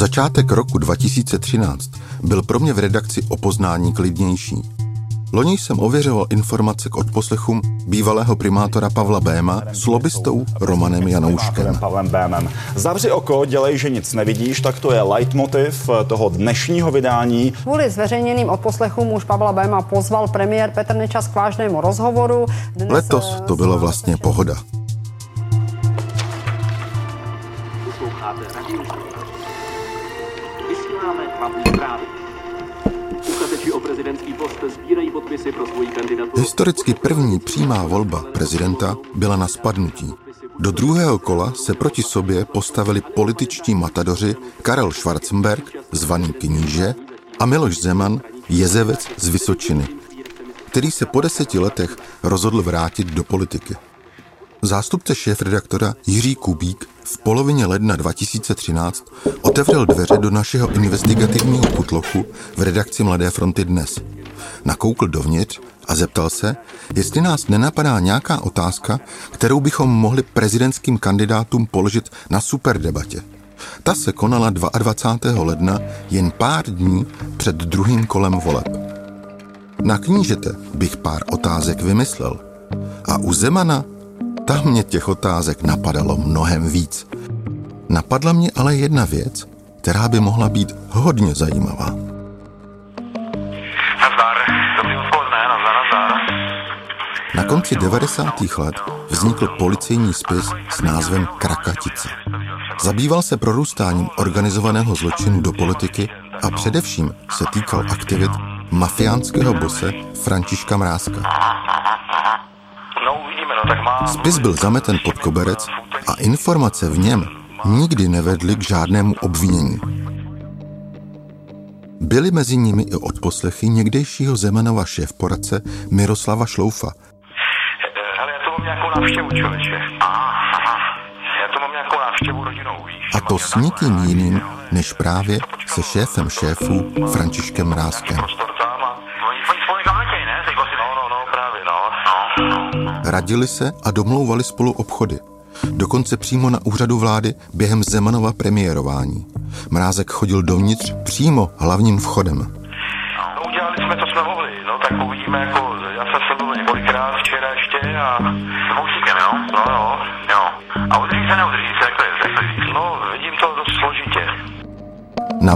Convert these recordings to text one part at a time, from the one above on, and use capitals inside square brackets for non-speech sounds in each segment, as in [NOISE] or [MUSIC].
Začátek roku 2013 byl pro mě v redakci o poznání klidnější. Loni jsem ověřoval informace k odposlechům bývalého primátora Pavla Béma s lobbystou Romanem Janouškem. Pavlem Bémem. Zavři oko, dělej, že nic nevidíš, tak to je leitmotiv toho dnešního vydání. Kvůli zveřejněným odposlechům už Pavla Béma pozval premiér Petr Nečas k vážnému rozhovoru. Dnes Letos to byla vlastně pohoda. Historicky první přímá volba prezidenta byla na spadnutí. Do druhého kola se proti sobě postavili političtí matadoři Karel Schwarzenberg, zvaný kníže, a Miloš Zeman, jezevec z Vysočiny, který se po deseti letech rozhodl vrátit do politiky. Zástupce šéf-redaktora Jiří Kubík v polovině ledna 2013 otevřel dveře do našeho investigativního putlochu v redakci Mladé fronty dnes. Nakoukl dovnitř a zeptal se, jestli nás nenapadá nějaká otázka, kterou bychom mohli prezidentským kandidátům položit na superdebatě. Ta se konala 22. ledna jen pár dní před druhým kolem voleb. Na knížete bych pár otázek vymyslel. A u Zemana tam mě těch otázek napadalo mnohem víc. Napadla mě ale jedna věc, která by mohla být hodně zajímavá. Na konci 90. let vznikl policejní spis s názvem Krakatice. Zabýval se prorůstáním organizovaného zločinu do politiky a především se týkal aktivit mafiánského bose Františka Mrázka. Spis byl zameten pod koberec a informace v něm nikdy nevedly k žádnému obvinění. Byly mezi nimi i odposlechy někdejšího Zemanova šéf-poradce Miroslava Šloufa. Nějakou návštěvu, člověče. Já to mám nějakou návštěvu rodinou, víš. A to s nikým jiným, než právě se šéfem šéfů Františkem Mrázkem. Radili se a domlouvali spolu obchody. Dokonce přímo na úřadu vlády během Zemanova premiérování. Mrázek chodil dovnitř přímo hlavním vchodem. No, udělali jsme, co jsme mohli, no tak uvidíme, jako,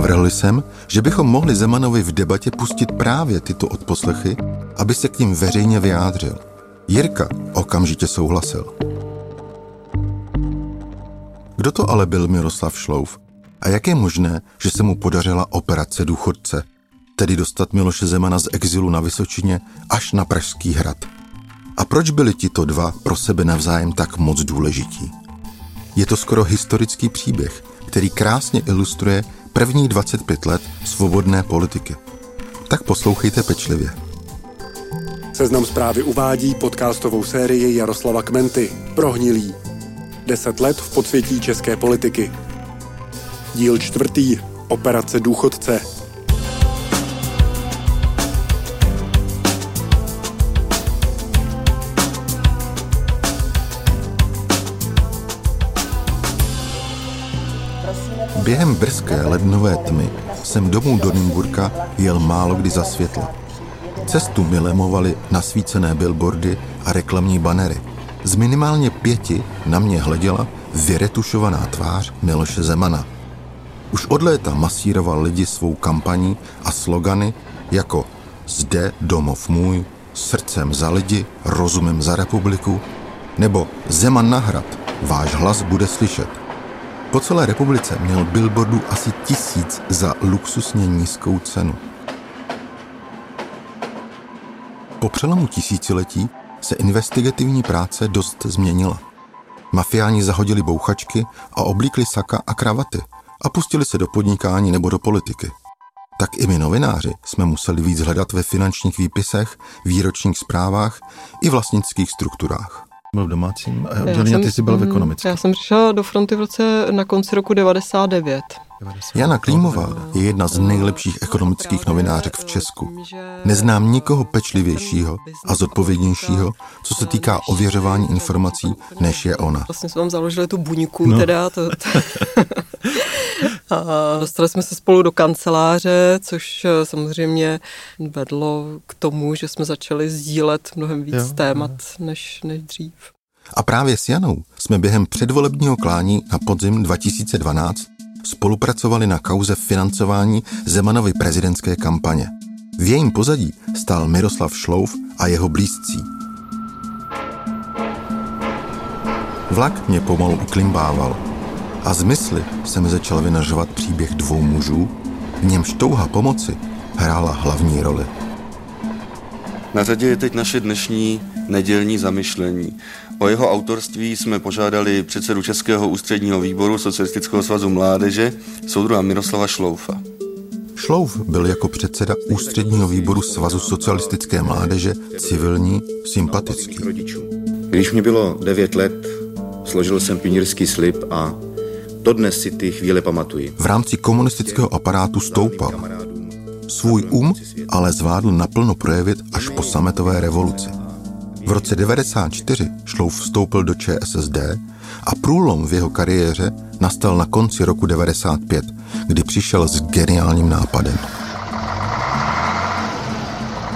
Navrhli jsem, že bychom mohli Zemanovi v debatě pustit právě tyto odposlechy, aby se k ním veřejně vyjádřil. Jirka okamžitě souhlasil. Kdo to ale byl Miroslav Šlouf? A jak je možné, že se mu podařila operace důchodce, tedy dostat Miloše Zemana z exilu na Vysočině až na Pražský hrad? A proč byli tito dva pro sebe navzájem tak moc důležití? Je to skoro historický příběh, který krásně ilustruje první 25 let svobodné politiky. Tak poslouchejte pečlivě. Seznam zprávy uvádí podcastovou sérii Jaroslava Kmenty Prohnilý. Deset let v podsvětí české politiky. Díl čtvrtý. Operace důchodce. Během brzké lednové tmy jsem domů do Nymburka jel málo kdy za světla. Cestu mi lemovaly nasvícené billboardy a reklamní banery. Z minimálně pěti na mě hleděla vyretušovaná tvář Miloše Zemana. Už od léta masíroval lidi svou kampaní a slogany jako Zde domov můj, srdcem za lidi, rozumem za republiku, nebo Zeman na hrad, váš hlas bude slyšet. Po celé republice měl billboardů asi tisíc za luxusně nízkou cenu. Po přelomu tisíciletí se investigativní práce dost změnila. Mafiáni zahodili bouchačky a oblíkli saka a kravaty a pustili se do podnikání nebo do politiky. Tak i my novináři jsme museli víc hledat ve finančních výpisech, výročních zprávách i vlastnických strukturách. Byl v domácím oddělení a ty jsi byl v mm, ekonomice. Já jsem přišla do fronty v roce na konci roku 99. Jana Klímová je jedna z nejlepších ekonomických novinářek v Česku. Neznám nikoho pečlivějšího a zodpovědnějšího, co se týká ověřování informací, než je ona. Vlastně jsme vám založili tu buňku, no. teda. To, to. [LAUGHS] A dostali jsme se spolu do kanceláře, což eh, samozřejmě vedlo k tomu, že jsme začali sdílet mnohem víc jo, témat jo. Než, než dřív. A právě s Janou jsme během předvolebního klání na podzim 2012 spolupracovali na kauze financování Zemanovy prezidentské kampaně. V jejím pozadí stál Miroslav Šlouf a jeho blízcí. Vlak mě pomalu uklimbával a z mysli se mi začal vynažovat příběh dvou mužů, v němž touha pomoci hrála hlavní roli. Na řadě je teď naše dnešní nedělní zamyšlení. O jeho autorství jsme požádali předsedu Českého ústředního výboru Socialistického svazu mládeže, soudruha Miroslava Šloufa. Šlouf byl jako předseda ústředního výboru Svazu socialistické mládeže civilní sympatický. Když mi bylo 9 let, složil jsem pionýrský slib a dodnes si ty chvíle pamatuji. V rámci komunistického aparátu stoupal. Svůj um ale zvládl naplno projevit až po sametové revoluci. V roce 1994 Šlouf vstoupil do ČSSD a průlom v jeho kariéře nastal na konci roku 95, kdy přišel s geniálním nápadem.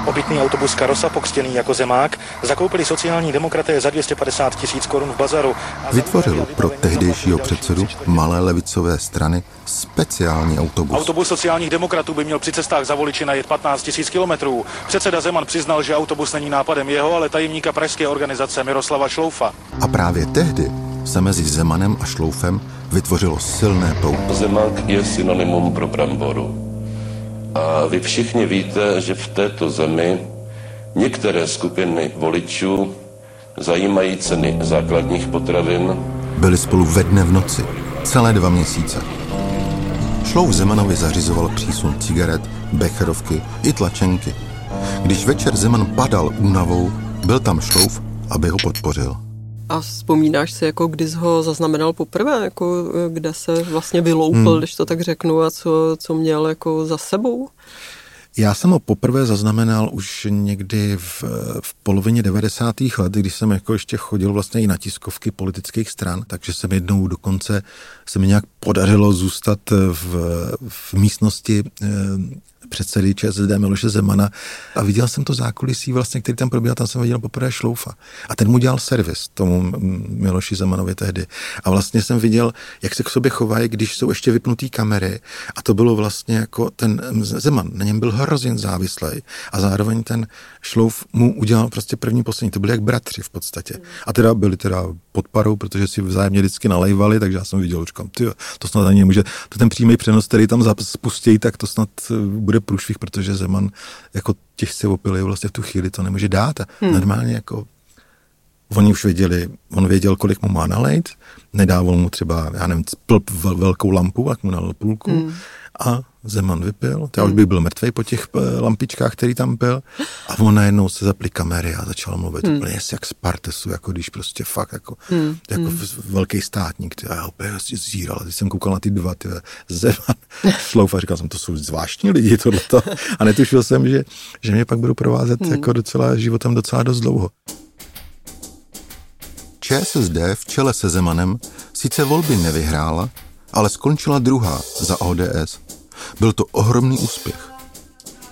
Obytný autobus Karosa, pokřtěný jako zemák, zakoupili sociální demokraté za 250 tisíc korun v bazaru. Vytvořil pro tehdejšího předsedu malé levicové strany speciální autobus. Autobus sociálních demokratů by měl při cestách za voliči najet 15 tisíc kilometrů. Předseda Zeman přiznal, že autobus není nápadem jeho, ale tajemníka pražské organizace Miroslava Šloufa. A právě tehdy se mezi Zemanem a Šloufem vytvořilo silné pouto. Zemák je synonymum pro bramboru. A vy všichni víte, že v této zemi některé skupiny voličů zajímají ceny základních potravin. Byli spolu ve dne v noci, celé dva měsíce. Šlouf Zemanovi zařizoval přísun cigaret, becherovky i tlačenky. Když večer Zeman padal únavou, byl tam Šlouf, aby ho podpořil. A vzpomínáš si, jako kdy jsi ho zaznamenal poprvé, jako kde se vlastně vyloupil, hmm. když to tak řeknu, a co, co měl jako za sebou? Já jsem ho poprvé zaznamenal už někdy v, v polovině 90. let, když jsem jako ještě chodil vlastně i na tiskovky politických stran, takže jsem jednou dokonce se mi nějak podařilo zůstat v, v místnosti eh, předsedy ČSSD Miloše Zemana a viděl jsem to zákulisí vlastně, který tam probíhal, tam jsem viděl poprvé Šloufa. A ten mu dělal servis tomu Miloši Zemanovi tehdy. A vlastně jsem viděl, jak se k sobě chovají, když jsou ještě vypnutý kamery. A to bylo vlastně jako ten Zeman, na něm byl hrozně závislý. A zároveň ten Šlouf mu udělal prostě první poslední. To byli jak bratři v podstatě. A teda byli teda pod parou, protože si vzájemně vždycky nalejvali, takže já jsem viděl, ty, to snad ani nemůže, to ten přímý přenos, který tam spustí, tak to snad eh, bude průšvih, protože Zeman jako těžce opilý vlastně v tu chvíli to nemůže dát. A hmm. normálně jako Oni už věděli, on věděl, kolik mu má nalejt, nedával mu třeba, já nevím, plp velkou lampu, jak mu nalil půlku hmm. a Zeman vypil, já už bych byl mrtvý po těch eh, lampičkách, který tam byl a on najednou se zapli kamery a začal mluvit hmm. úplně jak z Partesu, jako když prostě fakt jako, hmm. jako hmm. velký státník, ty, a já úplně zíral, když jsem koukal na ty dva, ty, Zeman, [LAUGHS] Šlouf a říkal jsem, to jsou zvláštní lidi tohleto a netušil jsem, že, že mě pak budou provázet hmm. jako docela životem docela dost dlouho. ČSSD v čele se Zemanem sice volby nevyhrála, ale skončila druhá za ODS. Byl to ohromný úspěch.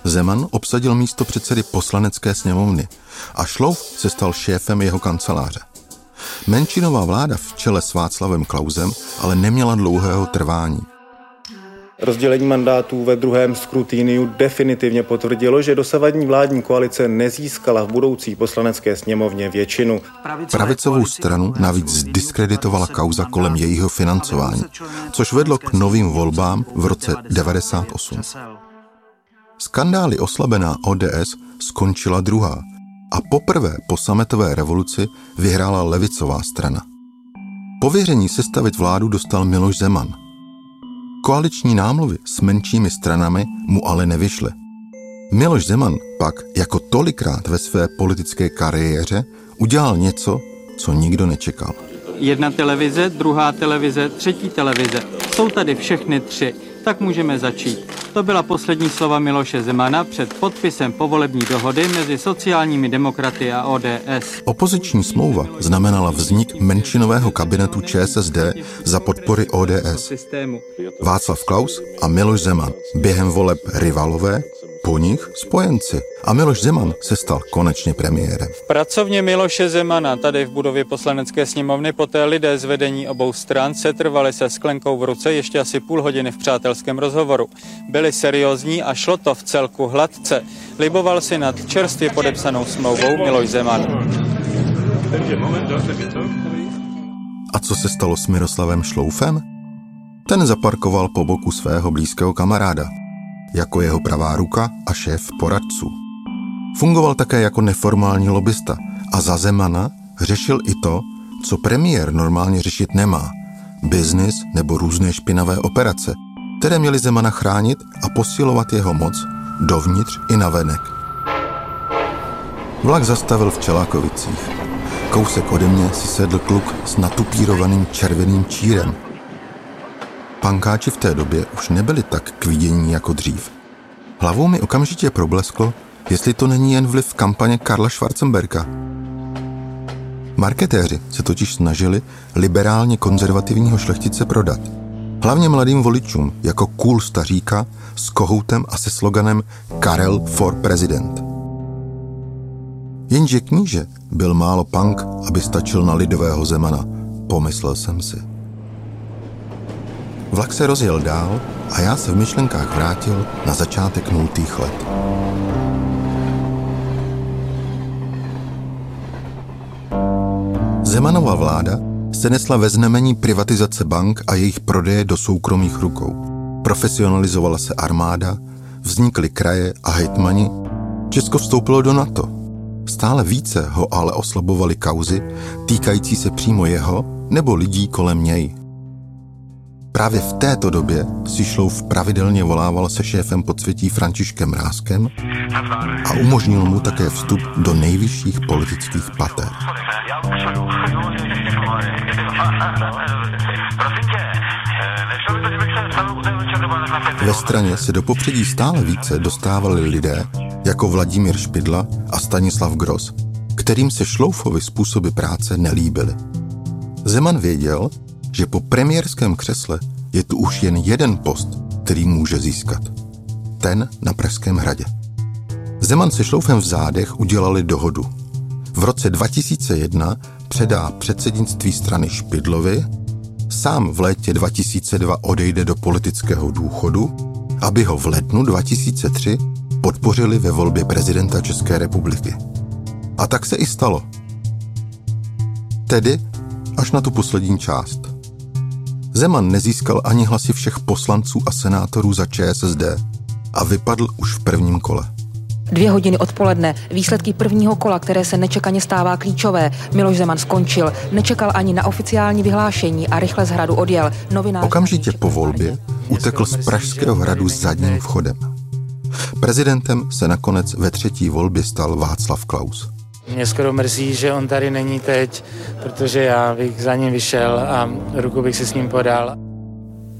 Zeman obsadil místo předsedy poslanecké sněmovny a Šlouf se stal šéfem jeho kanceláře. Menšinová vláda v čele s Václavem Klausem ale neměla dlouhého trvání. Rozdělení mandátů ve druhém skrutíniu definitivně potvrdilo, že dosavadní vládní koalice nezískala v budoucí poslanecké sněmovně většinu. Pravicovou stranu navíc diskreditovala kauza kolem jejího financování, což vedlo k novým volbám v roce 98. Skandály oslabená ODS skončila druhá a poprvé po sametové revoluci vyhrála levicová strana. Pověření sestavit vládu dostal Miloš Zeman – Koaliční námluvy s menšími stranami mu ale nevyšly. Miloš Zeman pak, jako tolikrát ve své politické kariéře, udělal něco, co nikdo nečekal. Jedna televize, druhá televize, třetí televize. Jsou tady všechny tři, tak můžeme začít. To byla poslední slova Miloše Zemana před podpisem povolební dohody mezi sociálními demokraty a ODS. Opoziční smlouva znamenala vznik menšinového kabinetu ČSSD za podpory ODS. Václav Klaus a Miloš Zeman během voleb rivalové po nich spojenci. A Miloš Zeman se stal konečně premiérem. V pracovně Miloše Zemana tady v budově poslanecké sněmovny poté lidé z vedení obou stran se trvali se sklenkou v ruce ještě asi půl hodiny v přátelském rozhovoru. Byli seriózní a šlo to v celku hladce. Liboval si nad čerstvě podepsanou smlouvou Miloš Zeman. A co se stalo s Miroslavem Šloufem? Ten zaparkoval po boku svého blízkého kamaráda, jako jeho pravá ruka a šéf poradců. Fungoval také jako neformální lobista a za Zemana řešil i to, co premiér normálně řešit nemá. Biznis nebo různé špinavé operace, které měly Zemana chránit a posilovat jeho moc dovnitř i navenek. Vlak zastavil v Čelákovicích. Kousek ode mě si sedl kluk s natupírovaným červeným čírem – Pankáči v té době už nebyli tak k vidění jako dřív. Hlavou mi okamžitě problesklo, jestli to není jen vliv kampaně Karla Schwarzenberga. Marketéři se totiž snažili liberálně konzervativního šlechtice prodat. Hlavně mladým voličům jako cool staříka s kohoutem a se sloganem Karel for President. Jenže kníže byl málo punk, aby stačil na lidového Zemana, pomyslel jsem si. Vlak se rozjel dál a já se v myšlenkách vrátil na začátek nultých let. Zemanova vláda se nesla ve znamení privatizace bank a jejich prodeje do soukromých rukou. Profesionalizovala se armáda, vznikly kraje a hejtmani, Česko vstoupilo do NATO. Stále více ho ale oslabovaly kauzy týkající se přímo jeho nebo lidí kolem něj. Právě v této době si Šlouf pravidelně volával se šéfem podsvětí Františkem Ráskem a umožnil mu také vstup do nejvyšších politických pater. Ve straně se do popředí stále více dostávali lidé jako Vladimír Špidla a Stanislav Gros, kterým se Šloufovi způsoby práce nelíbily. Zeman věděl, že po premiérském křesle je tu už jen jeden post, který může získat. Ten na Pražském hradě. Zeman se Šloufem v zádech udělali dohodu. V roce 2001 předá předsednictví strany Špidlovi, sám v létě 2002 odejde do politického důchodu, aby ho v lednu 2003 podpořili ve volbě prezidenta České republiky. A tak se i stalo. Tedy až na tu poslední část. Zeman nezískal ani hlasy všech poslanců a senátorů za ČSSD a vypadl už v prvním kole. Dvě hodiny odpoledne, výsledky prvního kola, které se nečekaně stává klíčové. Miloš Zeman skončil, nečekal ani na oficiální vyhlášení a rychle z hradu odjel. Novinář Okamžitě po volbě utekl z Pražského hradu zadním vchodem. Prezidentem se nakonec ve třetí volbě stal Václav Klaus. Mě skoro mrzí, že on tady není teď, protože já bych za ním vyšel a ruku bych si s ním podal.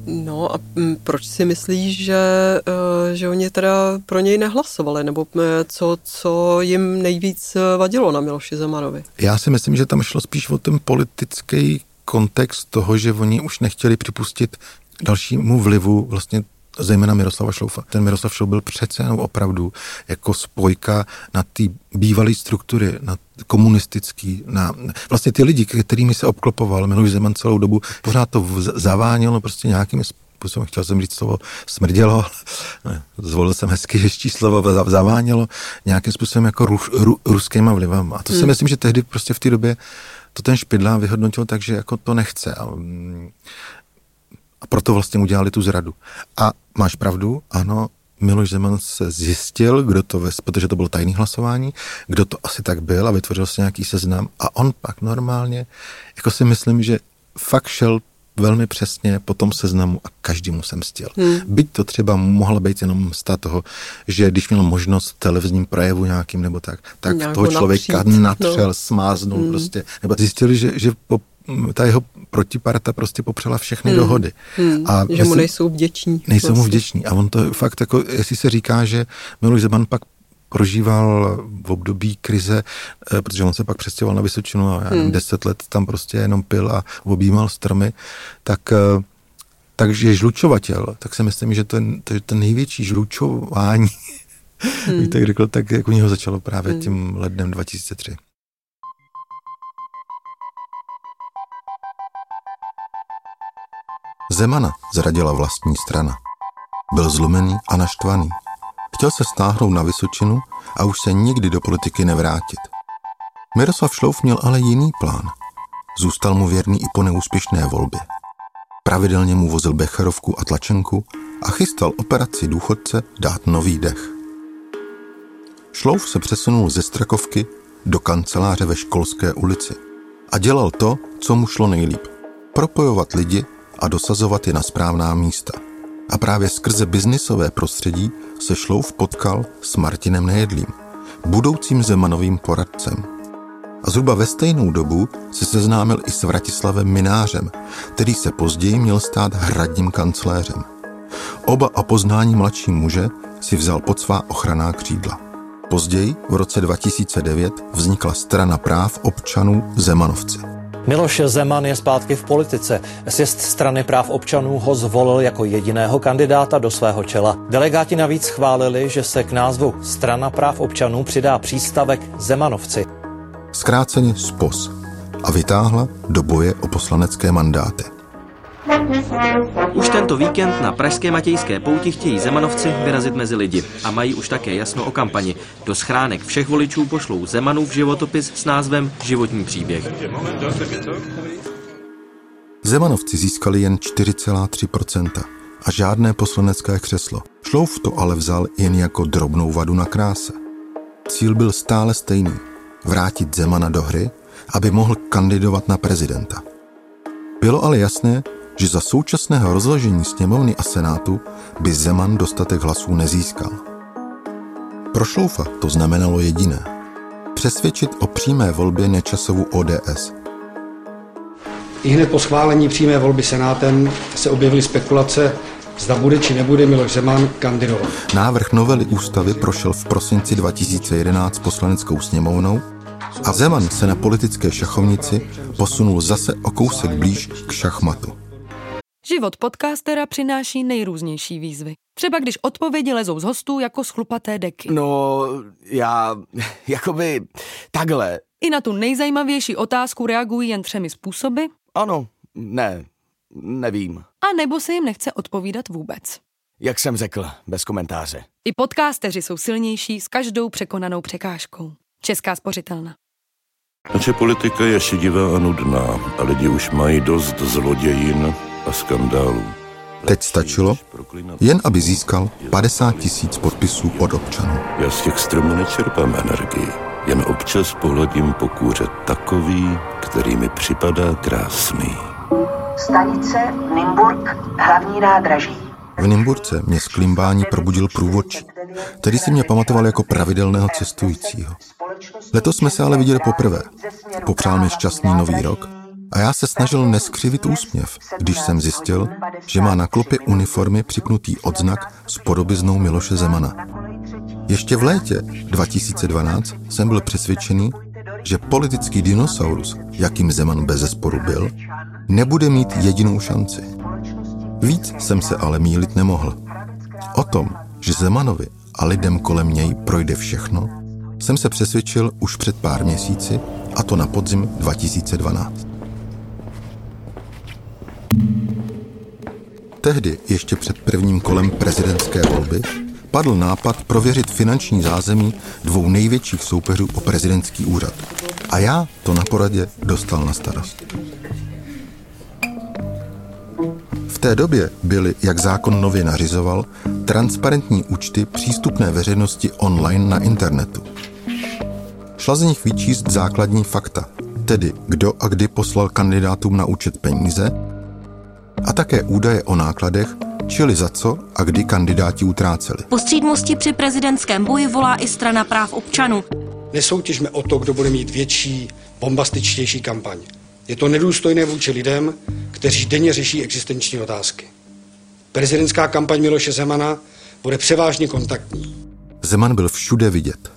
No a proč si myslíš, že, eh, že oni teda pro něj nehlasovali, nebo eh, co, co jim nejvíc eh, vadilo na Miloši Zemanovi? Já si myslím, že tam šlo spíš o ten politický kontext toho, že oni už nechtěli připustit dalšímu vlivu vlastně zejména Miroslava Šloufa. Ten Miroslav Šlouf byl přece jenom opravdu jako spojka na ty bývalé struktury, na komunistický, na vlastně ty lidi, kterými se obklopoval Miloš Zeman celou dobu, pořád to zavánělo prostě nějakým způsobem, chtěl jsem říct slovo smrdělo, [LAUGHS] ne, zvolil jsem hezky ještě slovo, zavánělo nějakým způsobem jako ru, ru, ruskýma vlivem. A to hmm. si myslím, že tehdy prostě v té době to ten Špidla vyhodnotil tak, že jako to nechce. A, mm, a proto vlastně udělali tu zradu. A máš pravdu, ano, Miloš Zeman se zjistil, kdo to, ves, protože to bylo tajné hlasování, kdo to asi tak byl a vytvořil si nějaký seznam a on pak normálně, jako si myslím, že fakt šel velmi přesně po tom seznamu a každému jsem stil. Hmm. Byť to třeba mohla být jenom z toho, že když měl možnost televizním projevu nějakým nebo tak, tak Nějakou toho člověka napřít, natřel, no. smáznul hmm. prostě. Nebo zjistili, že, že po ta jeho protiparta prostě popřela všechny hmm. dohody. Hmm. A že mu nejsou vděční. Nejsou vlastně. mu vděční. A on to fakt jako, jestli se říká, že Miloš Zeman pak prožíval v období krize, eh, protože on se pak přestěhoval na Vysočinu a já nevím, hmm. deset let tam prostě jenom pil a objímal stromy, tak eh, takže žlučovatel, tak si myslím, že ten, to, ten největší žlučování, [LAUGHS] hmm. bych tak řekl, tak jak u něho začalo právě hmm. tím lednem 2003. Zemana zradila vlastní strana. Byl zlomený a naštvaný. Chtěl se stáhnout na Vysočinu a už se nikdy do politiky nevrátit. Miroslav Šlouf měl ale jiný plán. Zůstal mu věrný i po neúspěšné volbě. Pravidelně mu vozil Becherovku a tlačenku a chystal operaci důchodce dát nový dech. Šlouf se přesunul ze Strakovky do kanceláře ve Školské ulici a dělal to, co mu šlo nejlíp. Propojovat lidi a dosazovat je na správná místa. A právě skrze biznisové prostředí se Šlouf potkal s Martinem Nejedlým, budoucím Zemanovým poradcem. A zhruba ve stejnou dobu se seznámil i s Vratislavem Minářem, který se později měl stát hradním kancléřem. Oba a poznání mladší muže si vzal pod svá ochranná křídla. Později, v roce 2009, vznikla strana práv občanů Zemanovci. Miloš Zeman je zpátky v politice. Sjezd strany práv občanů ho zvolil jako jediného kandidáta do svého čela. Delegáti navíc schválili, že se k názvu Strana práv občanů přidá přístavek Zemanovci. Zkráceně SPOS a vytáhla do boje o poslanecké mandáty. Už tento víkend na pražské Matějské pouti chtějí Zemanovci vyrazit mezi lidi a mají už také jasno o kampani. Do schránek všech voličů pošlou Zemanův životopis s názvem Životní příběh. Zemanovci získali jen 4,3% a žádné poslanecké křeslo. Šlouf to ale vzal jen jako drobnou vadu na kráse. Cíl byl stále stejný. Vrátit Zemana do hry, aby mohl kandidovat na prezidenta. Bylo ale jasné, že za současného rozložení sněmovny a senátu by Zeman dostatek hlasů nezískal. Pro Šloufa to znamenalo jediné. Přesvědčit o přímé volbě Nečasovu ODS. I hned po schválení přímé volby senátem se objevily spekulace, zda bude či nebude Miloš Zeman kandidovat. Návrh novely ústavy prošel v prosinci 2011 poslaneckou sněmovnou a Zeman se na politické šachovnici posunul zase o kousek blíž k šachmatu. Život podcastera přináší nejrůznější výzvy. Třeba když odpovědi lezou z hostů jako schlupaté deky. No, já, [LAUGHS] jakoby, takhle. I na tu nejzajímavější otázku reagují jen třemi způsoby? Ano, ne, nevím. A nebo se jim nechce odpovídat vůbec. Jak jsem řekl, bez komentáře. I podcasteři jsou silnější s každou překonanou překážkou. Česká spořitelna. Naše politika je šedivá a nudná a lidi už mají dost zlodějin a skandálů. Teď stačilo, jen aby získal 50 tisíc podpisů od občanů. Já z těch stromů nečerpám energii, jen občas pohledím po kůře takový, který mi připadá krásný. Stanice Nymburk, hlavní nádraží. V Nymburce mě z klimbání probudil průvodčí, který si mě pamatoval jako pravidelného cestujícího. Letos jsme se ale viděli poprvé. Popřál mi šťastný nový rok a já se snažil neskřivit úsměv, když jsem zjistil, že má na klopě uniformy připnutý odznak s podobiznou Miloše Zemana. Ještě v létě 2012 jsem byl přesvědčený, že politický dinosaurus, jakým Zeman bez zesporu byl, nebude mít jedinou šanci. Víc jsem se ale mílit nemohl. O tom, že Zemanovi a lidem kolem něj projde všechno, jsem se přesvědčil už před pár měsíci, a to na podzim 2012. Tehdy, ještě před prvním kolem prezidentské volby, padl nápad prověřit finanční zázemí dvou největších soupeřů o prezidentský úřad. A já to na poradě dostal na starost. V té době byly, jak zákon nově nařizoval, transparentní účty přístupné veřejnosti online na internetu. Šla z nich vyčíst základní fakta, tedy kdo a kdy poslal kandidátům na účet peníze a také údaje o nákladech, čili za co a kdy kandidáti utráceli. Po střídmosti při prezidentském boji volá i strana práv občanů. Nesoutěžme o to, kdo bude mít větší, bombastičtější kampaň. Je to nedůstojné vůči lidem, kteří denně řeší existenční otázky. Prezidentská kampaň Miloše Zemana bude převážně kontaktní. Zeman byl všude vidět.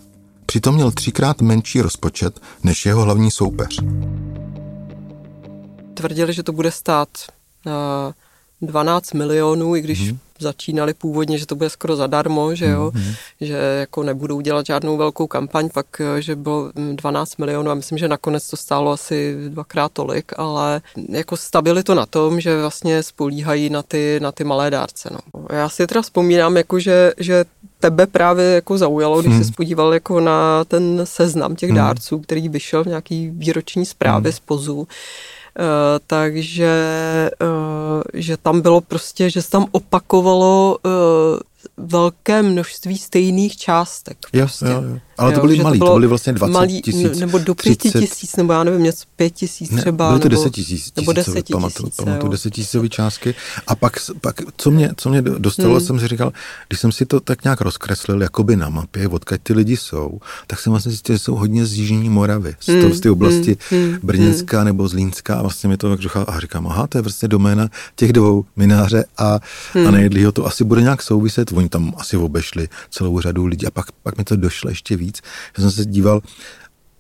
Přitom měl třikrát menší rozpočet než jeho hlavní soupeř. Tvrdili, že to bude stát 12 milionů, i když hmm. začínali původně, že to bude skoro zadarmo, že jo, hmm. že jako nebudou dělat žádnou velkou kampaň, pak, že bylo 12 milionů a myslím, že nakonec to stálo asi dvakrát tolik, ale jako stavili to na tom, že vlastně spolíhají na ty, na ty malé dárce, no. Já si teda vzpomínám, jako že, že tebe právě jako zaujalo, když hmm. se podíval jako na ten seznam těch hmm. dárců, který vyšel v nějaký výroční zprávě hmm. z POZu, takže uh, že tam bylo prostě, že se tam opakovalo uh, velké množství stejných částek. Prostě. Jo, jo, jo. Ale to byly malý, to, to byly vlastně 20 tisíc. Nebo do 5 tisíc, nebo já nevím, něco 5 tisíc třeba. Byly to 10 tisíc. Nebo 10 tisíc, pamatuju, pamatuju 10 tisícové částky. A pak, pak co, mě, co mě dostalo, hmm. jsem si říkal, když jsem si to tak nějak rozkreslil, jakoby na mapě, odkud ty lidi jsou, tak jsem vlastně zjistil, že jsou hodně z Jižní Moravy, z, hmm. toho, z té oblasti hmm. hmm. Brněnská hmm. nebo Zlínská. A vlastně mi to tak říkal, a říkám, aha, to je vlastně doména těch dvou, Mináře a, hmm. a Nejedlýho, to asi bude nějak souviset. Oni tam asi obešli celou řadu lidí a pak, pak mi to došlo ještě víc. Já jsem se díval,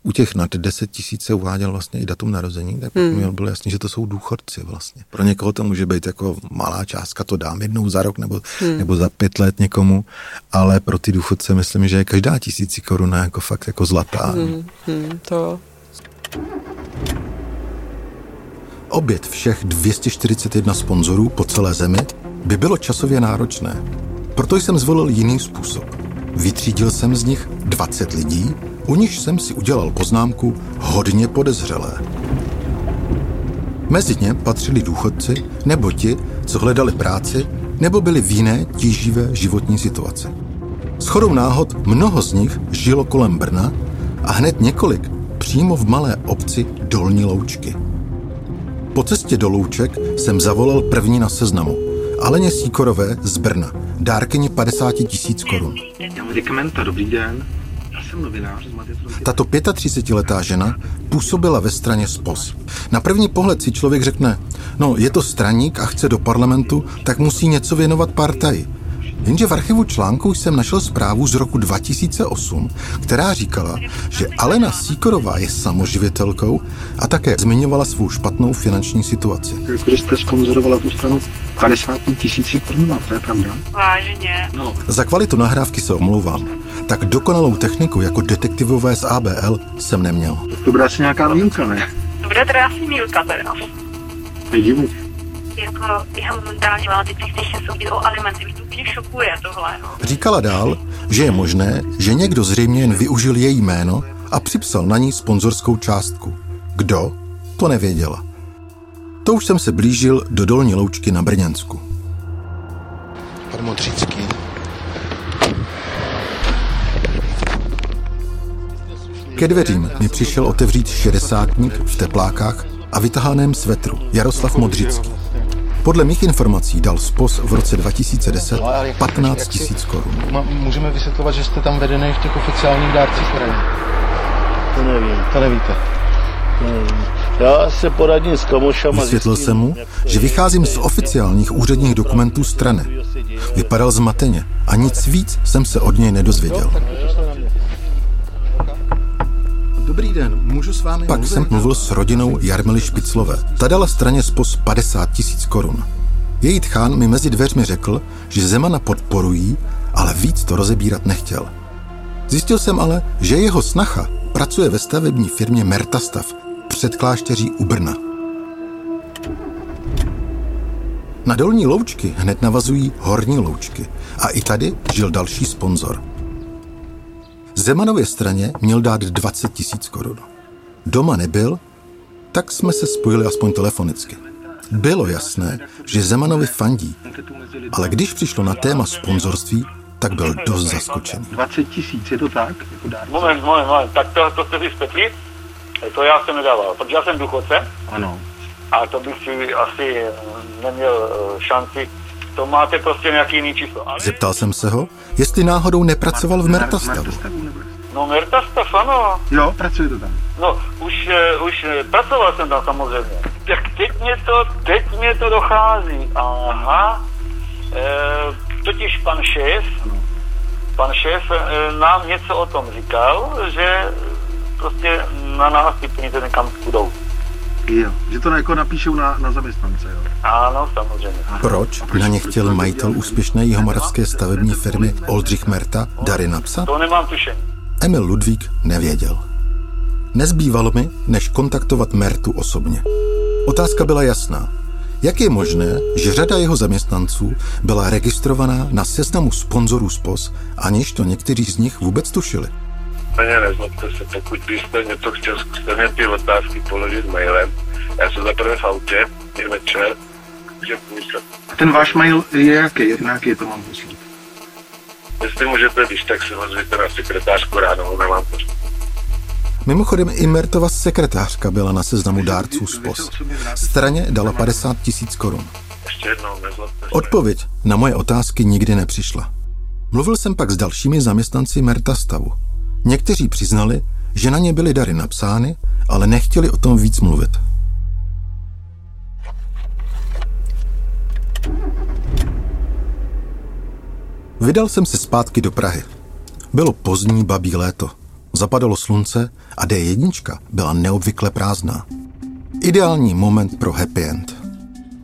u těch nad 10 tisíc se uváděl vlastně i datum narození, tak hmm. mi bylo jasný, že to jsou důchodci vlastně. Pro někoho to může být jako malá částka, to dám jednou za rok nebo, hmm. nebo za pět let někomu, ale pro ty důchodce myslím, že je každá tisíci koruna jako fakt jako zlatá. Hmm. Hmm. To. Oběd všech 241 sponzorů po celé zemi by bylo časově náročné. Proto jsem zvolil jiný způsob. Vytřídil jsem z nich 20 lidí, u nich jsem si udělal poznámku hodně podezřelé. Mezi ně patřili důchodci nebo ti, co hledali práci, nebo byli v jiné tíživé životní situaci. S chodou náhod mnoho z nich žilo kolem Brna a hned několik přímo v malé obci Dolní Loučky. Po cestě do Louček jsem zavolal první na seznamu – Aleně Síkorové z Brna, dárkyně 50 tisíc korun. dobrý den. Tato 35-letá žena působila ve straně SPOS. Na první pohled si člověk řekne, no je to straník a chce do parlamentu, tak musí něco věnovat partaji. Jenže v archivu článku jsem našel zprávu z roku 2008, která říkala, že Alena Síkorová je samoživitelkou a také zmiňovala svou špatnou finanční situaci. Když jste sponzorovala tu stranu 50 tisíci korun, to je pravda? Vážně. No. Za kvalitu nahrávky se omlouvám. Tak dokonalou techniku jako detektivové z ABL jsem neměl. To bude asi nějaká výjimka, ne? To bude teda asi výjimka teda. Vidím jako jeho momentálně má teď se soudit o alimenty. Mě úplně šokuje tohle. No. Říkala dál, že je možné, že někdo zřejmě jen využil její jméno a připsal na ní sponzorskou částku. Kdo? To nevěděla. To už jsem se blížil do dolní loučky na Brněnsku. Pan Modřický. Ke dveřím mi přišel otevřít šedesátník v teplákách a vytahaném svetru Jaroslav Modřický. Podle mých informací dal SPOS v roce 2010 15 tisíc korun. Můžeme vysvětlovat, že jste tam vedený v těch oficiálních dárcích kraje? To nevím. To nevíte? To nevím. Já se poradím s kamošama. Vysvětlil jsem mu, že vycházím z oficiálních úředních dokumentů strany. Vypadal zmateně a nic víc jsem se od něj nedozvěděl. Dobrý den, můžu s vámi Pak mluvit? jsem mluvil s rodinou Jarmily Špiclové. Ta dala straně spos 50 tisíc korun. Její tchán mi mezi dveřmi řekl, že Zemana podporují, ale víc to rozebírat nechtěl. Zjistil jsem ale, že jeho snacha pracuje ve stavební firmě Mertastav před klášteří u Brna. Na dolní loučky hned navazují horní loučky a i tady žil další sponzor – Zemanově straně měl dát 20 tisíc korun. Doma nebyl, tak jsme se spojili aspoň telefonicky. Bylo jasné, že Zemanovi fandí, ale když přišlo na téma sponzorství, tak byl dost zaskočený. 20 tisíc, je to tak? Jako moment, moment, moment, tak to, to jste si spetli? To já jsem nedával, protože já jsem důchodce. Ano. A to bych si asi neměl eh, šanci to máte prostě nějaký jiný číslo. Ale... Zeptal jsem se ho, jestli náhodou nepracoval v Mertastavu. No Mertastav, ano. Jo, pracujete tam. No, už, uh, už uh, pracoval jsem tam samozřejmě. Tak teď mě to, teď mě to dochází. Aha. E, totiž pan šéf, pan šéf e, nám něco o tom říkal, že prostě na nás ty peníze někam půjdou. Jo, že to jako napíšou na, na zaměstnance, jo. Ano, samozřejmě. Proč na ně chtěl majitel úspěšné jihomoravské stavební firmy Oldřich Merta dary napsat? To nemám tušení. Emil Ludvík nevěděl. Nezbývalo mi, než kontaktovat Mertu osobně. Otázka byla jasná. Jak je možné, že řada jeho zaměstnanců byla registrovaná na seznamu sponzorů SPOS, aniž to někteří z nich vůbec tušili? Pane, nezlobte se, pokud byste něco chtěl, zkuste mě ty otázky položit mailem. Já jsem zaprvé v autě, je večer, že půjdu. Ten váš mail je jaký? Jaký je to mám poslat? Jestli můžete, když tak se ozvěte na sekretářku ráno, nemám to. Mimochodem i Mertova sekretářka byla na seznamu dárců SPOS. Straně dala 50 tisíc korun. Odpověď na moje otázky nikdy nepřišla. Mluvil jsem pak s dalšími zaměstnanci Merta stavu. Někteří přiznali, že na ně byly dary napsány, ale nechtěli o tom víc mluvit. Vydal jsem se zpátky do Prahy. Bylo pozdní babí léto. Zapadalo slunce a D1 byla neobvykle prázdná. Ideální moment pro happy end.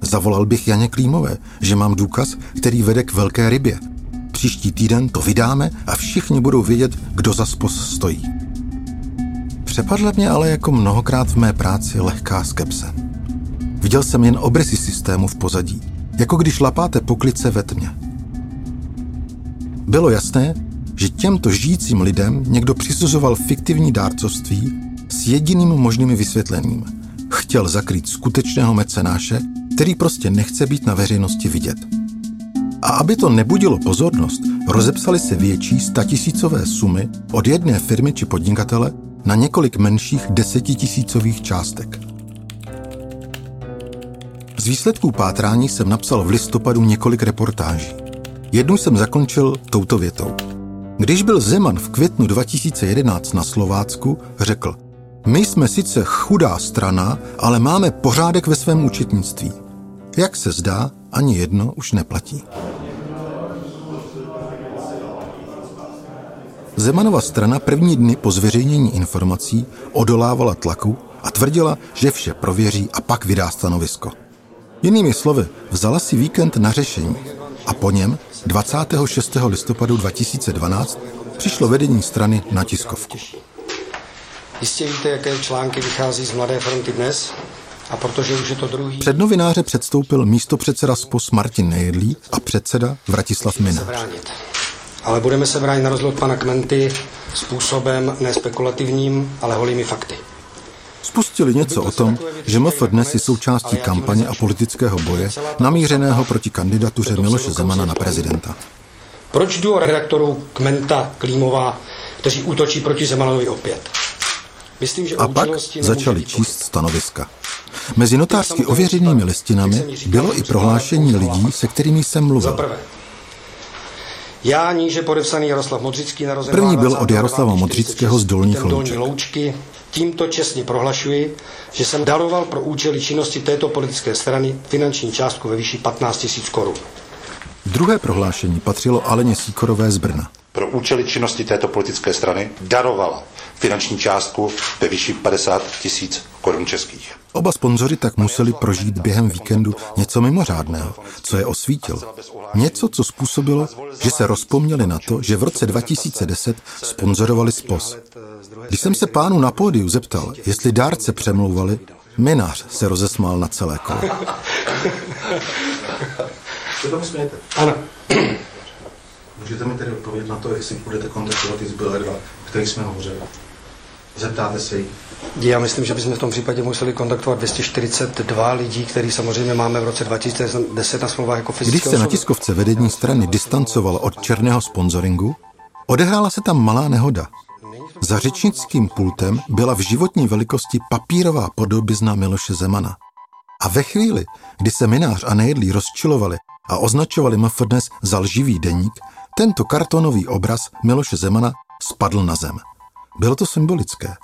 Zavolal bych Janě Klímové, že mám důkaz, který vede k velké rybě. Příští týden to vydáme a všichni budou vědět, kdo za spos stojí. Přepadla mě ale jako mnohokrát v mé práci lehká skepse. Viděl jsem jen obrysy systému v pozadí, jako když lapáte poklice ve tmě. Bylo jasné, že těmto žijícím lidem někdo přisuzoval fiktivní dárcovství s jediným možným vysvětlením. Chtěl zakrýt skutečného mecenáše, který prostě nechce být na veřejnosti vidět. A aby to nebudilo pozornost, rozepsali se větší statisícové sumy od jedné firmy či podnikatele na několik menších desetitisícových částek. Z výsledků pátrání jsem napsal v listopadu několik reportáží. Jednu jsem zakončil touto větou. Když byl Zeman v květnu 2011 na Slovácku, řekl, my jsme sice chudá strana, ale máme pořádek ve svém účetnictví. Jak se zdá, ani jedno už neplatí. Zemanova strana první dny po zveřejnění informací odolávala tlaku a tvrdila, že vše prověří a pak vydá stanovisko. Jinými slovy, vzala si víkend na řešení a po něm 26. listopadu 2012 přišlo vedení strany na tiskovku. Jistě víte, jaké články vychází z Mladé fronty dnes? A protože už je to druhý... Před novináře předstoupil místopředseda SPOS Martin Nejedlí a předseda Vratislav Minář. Ale budeme se bránit na rozdíl od pana Kmenty způsobem nespekulativním, ale holými fakty. Spustili něco o tom, že MF dnes je součástí kampaně a politického boje namířeného proti kandidatuře Miloše Zemana na prezidenta. Proč duo redaktorů Kmenta Klímová, kteří útočí proti Zemanovi opět? Myslím, že A pak začali číst stanoviska. Mezi notářsky ověřenými listinami bylo i prohlášení lidí, se kterými jsem mluvil. Já níže podepsaný Jaroslav Modřický narozen První byl od Jaroslava Modřického z Dolních Louček. Loučky. Tímto čestně prohlašuji, že jsem daroval pro účely činnosti této politické strany finanční částku ve výši 15 000 korun. Druhé prohlášení patřilo Aleně Síkorové z Brna. Pro účely činnosti této politické strany darovala finanční částku ve výši 50 tisíc korun českých. Oba sponzoři tak museli prožít během víkendu něco mimořádného, co je osvítil. Něco, co způsobilo, že se rozpomněli na to, že v roce 2010 sponzorovali SPOS. Když jsem se pánu na pódiu zeptal, jestli dárce přemlouvali, minář se rozesmál na celé kolo. Co smějete? Ano. Můžete mi tedy odpovědět na to, jestli budete kontaktovat ty zbylé dva, kterých jsme hovořili. Zeptáte se jich. Já myslím, že bychom v tom případě museli kontaktovat 242 lidí, který samozřejmě máme v roce 2010 na smlouvách jako fyzické Když se na tiskovce vedení strany distancovalo od černého sponsoringu, odehrála se tam malá nehoda. Za řečnickým pultem byla v životní velikosti papírová podobizna Miloše Zemana. A ve chvíli, kdy se Minář a Nejedlí rozčilovali a označovali MFDNES za lživý deník, tento kartonový obraz Miloše Zemana spadl na zem. Bylo to symbolické.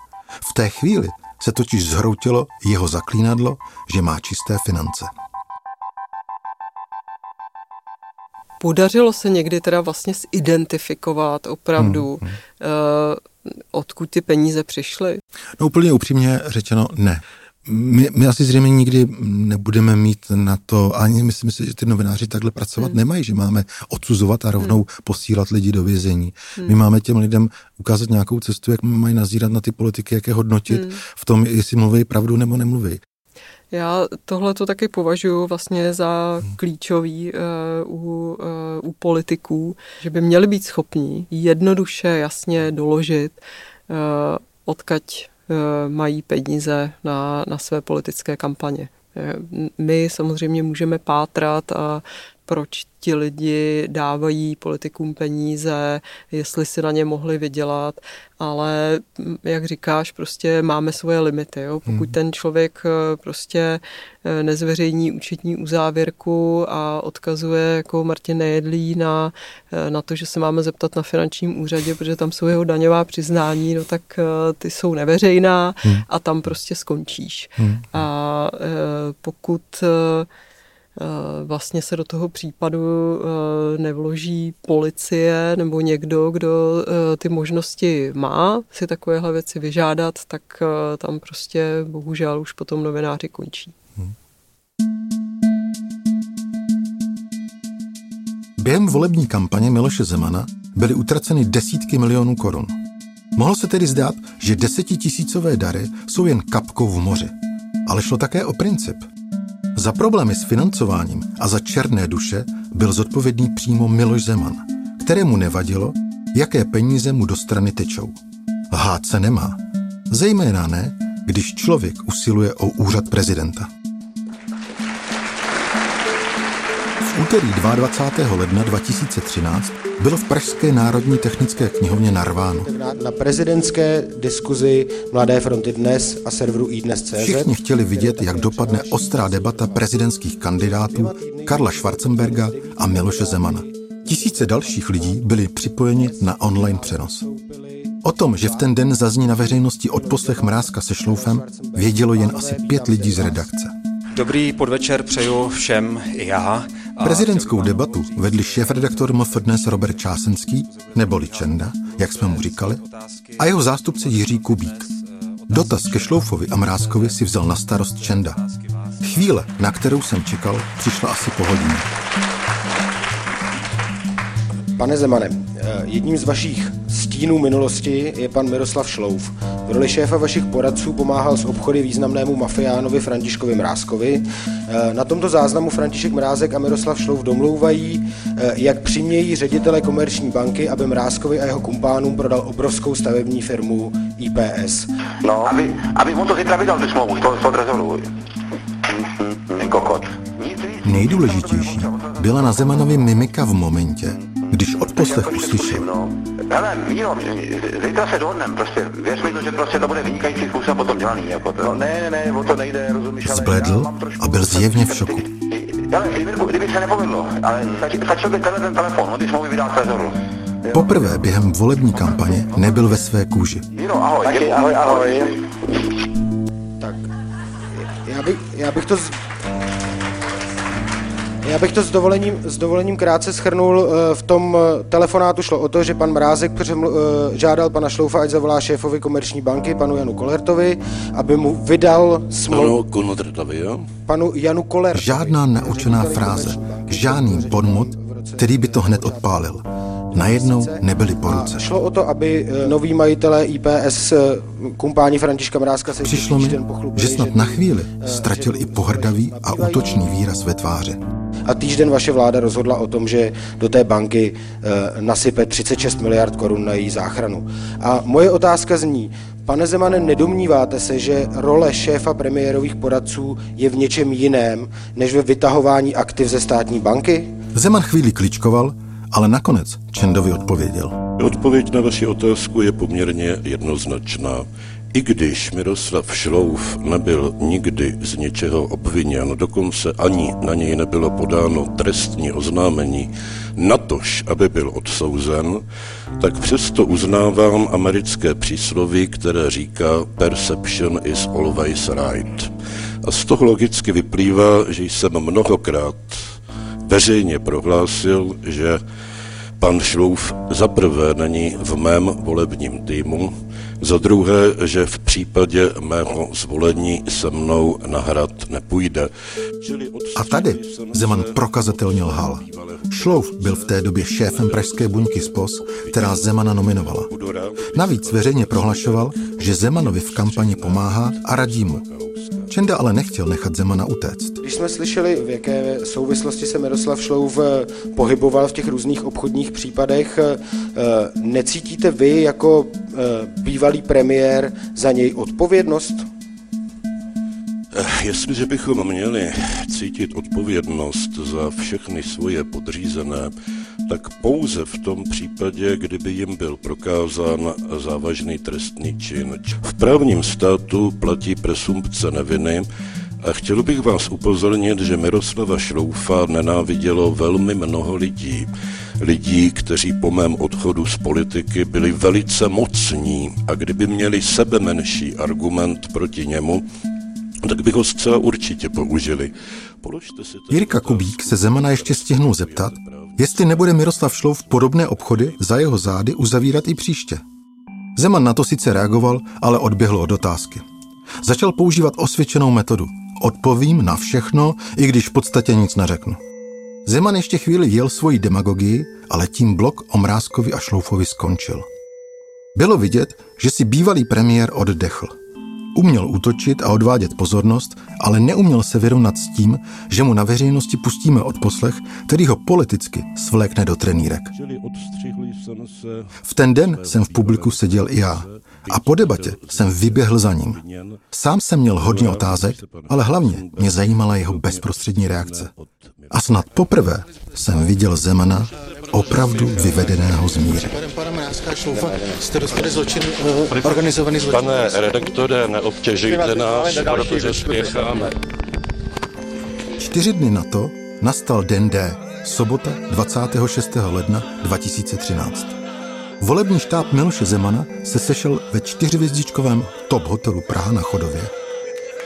V té chvíli se totiž zhroutilo jeho zaklínadlo, že má čisté finance. Podařilo se někdy teda vlastně zidentifikovat opravdu, hmm. uh, odkud ty peníze přišly? No úplně upřímně řečeno ne. My, my asi zřejmě nikdy nebudeme mít na to, ani myslím si, že ty novináři takhle pracovat hmm. nemají, že máme odsuzovat a rovnou hmm. posílat lidi do vězení. Hmm. My máme těm lidem ukázat nějakou cestu, jak mají nazírat na ty politiky, jak je hodnotit hmm. v tom, jestli mluví pravdu nebo nemluví. Já tohle to taky považuji vlastně za hmm. klíčový uh, u, uh, u politiků, že by měli být schopní jednoduše, jasně doložit, uh, odkaď mají peníze na, na své politické kampaně. Eh, my samozřejmě můžeme pátrat a proč ti lidi dávají politikům peníze, jestli si na ně mohli vydělat, ale mm, jak říkáš, prostě máme svoje limity. Jo? Pokud hmm. ten člověk eh, prostě eh, nezveřejní účetní uzávěrku a odkazuje jako Martin Nejedlí na, eh, na to, že se máme zeptat na finančním úřadě, protože tam jsou jeho daňová přiznání, no tak ty jsou neveřejná hmm. a tam prostě skončíš. Hmm. A pokud vlastně se do toho případu eh, nevloží policie nebo někdo, kdo eh, ty možnosti má si takovéhle věci vyžádat, tak tam prostě bohužel už potom novináři končí. Hmm. Během volební kampaně Miloše Zemana byly utraceny desítky milionů korun. Mohlo se tedy zdát, že desetitisícové dary jsou jen kapkou v moři. Ale šlo také o princip – za problémy s financováním a za černé duše byl zodpovědný přímo Miloš Zeman, kterému nevadilo, jaké peníze mu do strany tečou. Lhát se nemá. Zejména ne, když člověk usiluje o úřad prezidenta. V úterý 22. ledna 2013 bylo v Pražské národní technické knihovně narváno. Na, na prezidentské diskuzi Mladé fronty dnes a serveru iDnes.cz Všichni chtěli vidět, jak dopadne ostrá debata prezidentských kandidátů Karla Schwarzenberga a Miloše Zemana. Tisíce dalších lidí byli připojeni na online přenos. O tom, že v ten den zazní na veřejnosti odposlech Mrázka se šloufem, vědělo jen asi pět lidí z redakce. Dobrý podvečer přeju všem i já. Prezidentskou debatu vedli šéf-redaktor MF dnes Robert Čásenský, neboli Čenda, jak jsme mu říkali, a jeho zástupce Jiří Kubík. Dotaz ke Šloufovi a Mrázkovi si vzal na starost Čenda. Chvíle, na kterou jsem čekal, přišla asi po hodině. Pane Zemane, eh, jedním z vašich stínů minulosti je pan Miroslav Šlouf. V roli šéfa vašich poradců pomáhal s obchody významnému mafiánovi Františkovi Mrázkovi. Eh, na tomto záznamu František Mrázek a Miroslav Šlouf domlouvají, eh, jak přimějí ředitele komerční banky, aby Mrázkovi a jeho kumpánům prodal obrovskou stavební firmu IPS. No, aby, aby mu to zítra vydal tu smlouvu to, toho trezoru. Ten kokot. Nejdůležitější byla na Zemanovi mimika v momentě, když odposlech uslyšel. No. Hele, Míro, zítra se dohodneme, prostě, věř mi to, že prostě to bude vynikající způsob potom dělaný, jako to. No ne, ne, o to nejde, rozumíš, ale Zbledl a byl zjevně v šoku. Ale kdyby se nepovedlo, ale stačil by tenhle ten telefon, on ty smlouvy vydá trezoru. Poprvé během volební kampaně nebyl ve své kůži. Míro, ahoj. Ahoj, ahoj. Tak, já bych, já bych to... Z... Já bych to s dovolením, s dovolením krátce schrnul. Eh, v tom eh, telefonátu šlo o to, že pan Mrázek přeml, eh, žádal pana Šloufa, ať zavolá šéfovi komerční banky, panu Janu Kolertovi, aby mu vydal smlouvu. Panu Kolertovi, jo? Panu Janu Kolertovi. Žádná naučená fráze, žádný podmot, který by to hned odpálil. Najednou nebyli po ruce. Šlo o to, aby noví majitelé IPS kumpáni Františka Mrázka se Přišlo mi, že snad na chvíli ztratil i pohrdavý a útočný výraz ve tváři. A týžden vaše vláda rozhodla o tom, že do té banky e, nasype 36 miliard korun na její záchranu. A moje otázka zní, Pane Zemane, nedomníváte se, že role šéfa premiérových poradců je v něčem jiném, než ve vytahování aktiv ze státní banky? Zeman chvíli kličkoval, ale nakonec Čendovi odpověděl. Odpověď na vaši otázku je poměrně jednoznačná. I když Miroslav Šlouf nebyl nikdy z něčeho obviněn, dokonce ani na něj nebylo podáno trestní oznámení, Natož, aby byl odsouzen, tak přesto uznávám americké přísloví, které říká perception is always right. A z toho logicky vyplývá, že jsem mnohokrát veřejně prohlásil, že pan Šlouf za prvé není v mém volebním týmu, za druhé, že v případě mého zvolení se mnou na hrad nepůjde. A tady Zeman prokazatelně lhal. Šlouf byl v té době šéfem pražské buňky SPOS, která Zemana nominovala. Navíc veřejně prohlašoval, že Zemanovi v kampani pomáhá a radí mu. Čenda ale nechtěl nechat Zemana utéct. Když jsme slyšeli, v jaké souvislosti se Miroslav Šlouv eh, pohyboval v těch různých obchodních případech, eh, necítíte vy jako eh, bývalý premiér za něj odpovědnost? Jestliže bychom měli cítit odpovědnost za všechny svoje podřízené, tak pouze v tom případě, kdyby jim byl prokázán závažný trestný čin. V právním státu platí presumpce neviny a chtěl bych vás upozornit, že Miroslava Šroufa nenávidělo velmi mnoho lidí. Lidí, kteří po mém odchodu z politiky byli velice mocní a kdyby měli sebe menší argument proti němu, tak bych ho zcela určitě použili. Jirka Kubík se Zemana ještě stihnul zeptat, jestli nebude Miroslav Šlouf podobné obchody za jeho zády uzavírat i příště. Zeman na to sice reagoval, ale odběhl od otázky. Začal používat osvědčenou metodu. Odpovím na všechno, i když v podstatě nic neřeknu. Zeman ještě chvíli jel svoji demagogii, ale tím blok o Mrázkovi a Šloufovi skončil. Bylo vidět, že si bývalý premiér oddechl – Uměl útočit a odvádět pozornost, ale neuměl se vyrovnat s tím, že mu na veřejnosti pustíme odposlech, který ho politicky svlékne do trenýrek. V ten den jsem v publiku seděl i já a po debatě jsem vyběhl za ním. Sám jsem měl hodně otázek, ale hlavně mě zajímala jeho bezprostřední reakce. A snad poprvé jsem viděl Zemana opravdu vyvedeného z míry. Jste dostali zločin, uh, organizovaný zločin. Pane redaktore, neobtěžujte nás, protože spěcháme. Čtyři dny na to nastal den D, sobota 26. ledna 2013. Volební štáb Miloše Zemana se sešel ve čtyřvězdičkovém top hotelu Praha na Chodově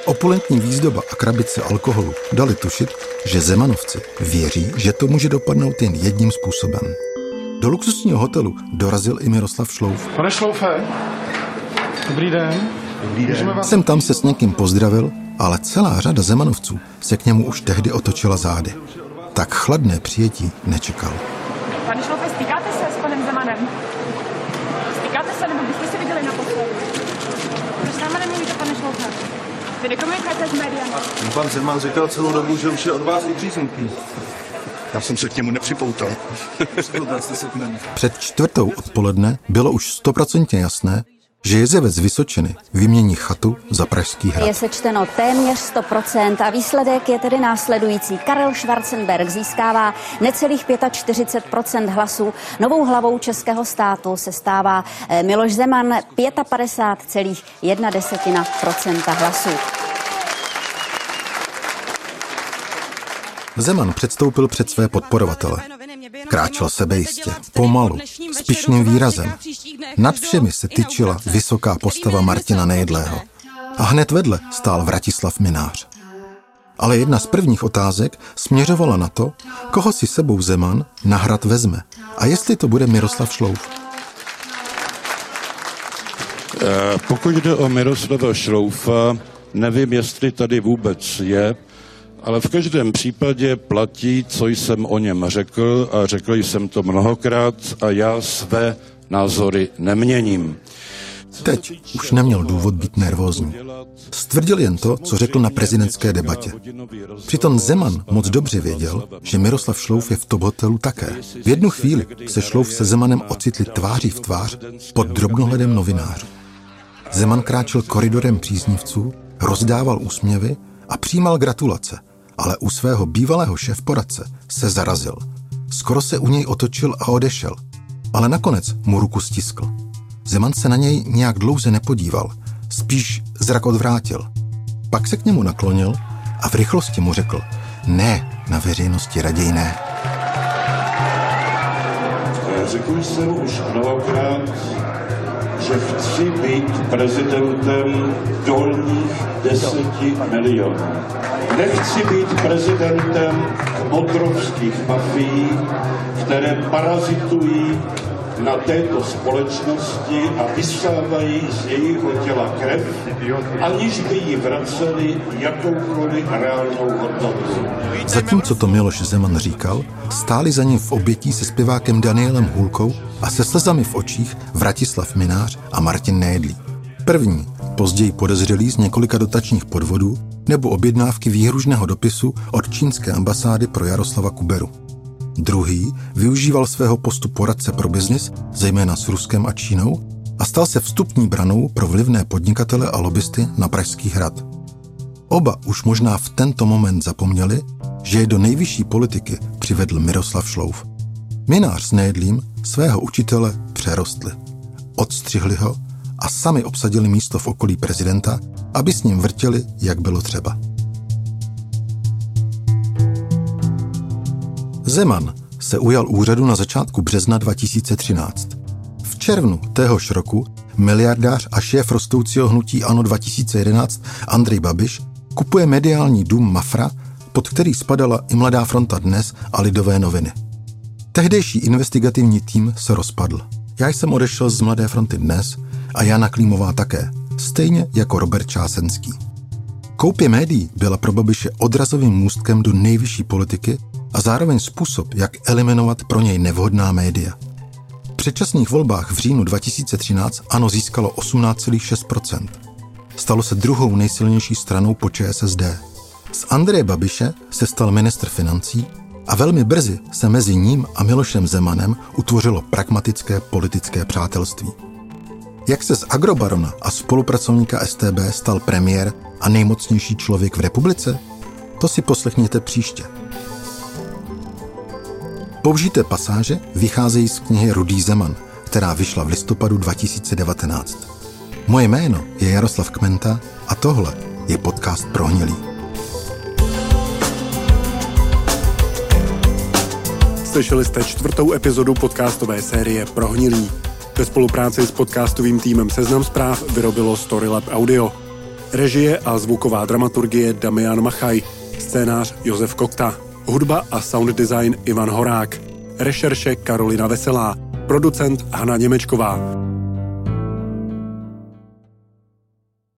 Opulentní výzdoba a krabice alkoholu dali tušit, že Zemanovci věří, že to může dopadnout jen jedním způsobem. Do luxusního hotelu dorazil i Miroslav Šlouf. Pane Šloufe, dobrý den. Dobrý den. Jsem tam se s někým pozdravil, ale celá řada Zemanovců se k němu už tehdy otočila zády. Tak chladné přijetí nečekal. Pane Šloufe, stýkáte se s panem Zemanem? Stýkáte se, nebo byste si viděli naposledy? Proč s náma nemluvíte, pane Šloufe? Vy nekomunikujete s médiami? Pan Zeman říkal celou dobu, že už je od vás upříznutlý. Já jsem se k němu nepřipoutal. Před čtvrtou odpoledne bylo už stoprocentně jasné, že jezevec Vysočiny vymění chatu za Pražský hrad. Je sečteno téměř 100% a výsledek je tedy následující. Karel Schwarzenberg získává necelých 45% hlasů. Novou hlavou českého státu se stává eh, Miloš Zeman 55,1% hlasů. Zeman předstoupil před své podporovatele. Kráčel sebejistě, pomalu, s pišným výrazem. Nad všemi se tyčila vysoká postava Martina Nejedlého. A hned vedle stál Vratislav Minář. Ale jedna z prvních otázek směřovala na to, koho si sebou Zeman na hrad vezme a jestli to bude Miroslav Šlouf. Eh, pokud jde o Miroslava Šloufa, nevím, jestli tady vůbec je, ale v každém případě platí, co jsem o něm řekl a řekl jsem to mnohokrát a já své názory neměním. Teď už neměl důvod být nervózní. Stvrdil jen to, co řekl na prezidentské debatě. Přitom Zeman moc dobře věděl, že Miroslav Šlouf je v top hotelu také. V jednu chvíli se Šlouf se Zemanem ocitli tváří v tvář pod drobnohledem novinářů. Zeman kráčel koridorem příznivců, rozdával úsměvy a přijímal gratulace – ale u svého bývalého šéfporadce se zarazil. Skoro se u něj otočil a odešel, ale nakonec mu ruku stiskl. Zeman se na něj nějak dlouze nepodíval, spíš zrak odvrátil. Pak se k němu naklonil a v rychlosti mu řekl, ne, na veřejnosti raději ne. řekl jsem už mnohokrát, že chci být prezidentem dolních deseti milionů. Nechci být prezidentem modrovských mafií, které parazitují na této společnosti a vysávají z jejího těla krev, aniž by jí vraceli jakoukoliv reálnou hodnotu. Zatímco to Miloš Zeman říkal, stáli za ním v obětí se zpěvákem Danielem Hůlkou a se slzami v očích Vratislav Minář a Martin Nejedlí. První, později podezřelý z několika dotačních podvodů nebo objednávky výhružného dopisu od čínské ambasády pro Jaroslava Kuberu. Druhý využíval svého postu poradce pro biznis, zejména s Ruskem a Čínou, a stal se vstupní branou pro vlivné podnikatele a lobbysty na Pražský hrad. Oba už možná v tento moment zapomněli, že je do nejvyšší politiky přivedl Miroslav Šlouf. Minář s Nejedlím svého učitele přerostli. Odstřihli ho a sami obsadili místo v okolí prezidenta, aby s ním vrtěli, jak bylo třeba. Zeman se ujal úřadu na začátku března 2013. V červnu téhož roku miliardář a šéf rostoucího hnutí ANO 2011 Andrej Babiš kupuje mediální dům Mafra, pod který spadala i Mladá fronta dnes a Lidové noviny. Tehdejší investigativní tým se rozpadl. Já jsem odešel z Mladé fronty dnes a Jana Klímová také, stejně jako Robert Čásenský. Koupě médií byla pro Babiše odrazovým můstkem do nejvyšší politiky a zároveň způsob, jak eliminovat pro něj nevhodná média. V předčasných volbách v říjnu 2013 ANO získalo 18,6%. Stalo se druhou nejsilnější stranou po ČSSD. Z Andreje Babiše se stal ministr financí a velmi brzy se mezi ním a Milošem Zemanem utvořilo pragmatické politické přátelství. Jak se z agrobarona a spolupracovníka STB stal premiér a nejmocnější člověk v republice? To si poslechněte příště. Použité pasáže vycházejí z knihy Rudý Zeman, která vyšla v listopadu 2019. Moje jméno je Jaroslav Kmenta a tohle je podcast Prohnilý. Slyšeli jste čtvrtou epizodu podcastové série Prohnilý. Ve spolupráci s podcastovým týmem Seznam zpráv vyrobilo Storylab Audio. Režie a zvuková dramaturgie Damian Machaj. Scénář Josef Kokta. Hudba a sound design Ivan Horák. Rešerše Karolina Veselá. Producent Hana Němečková.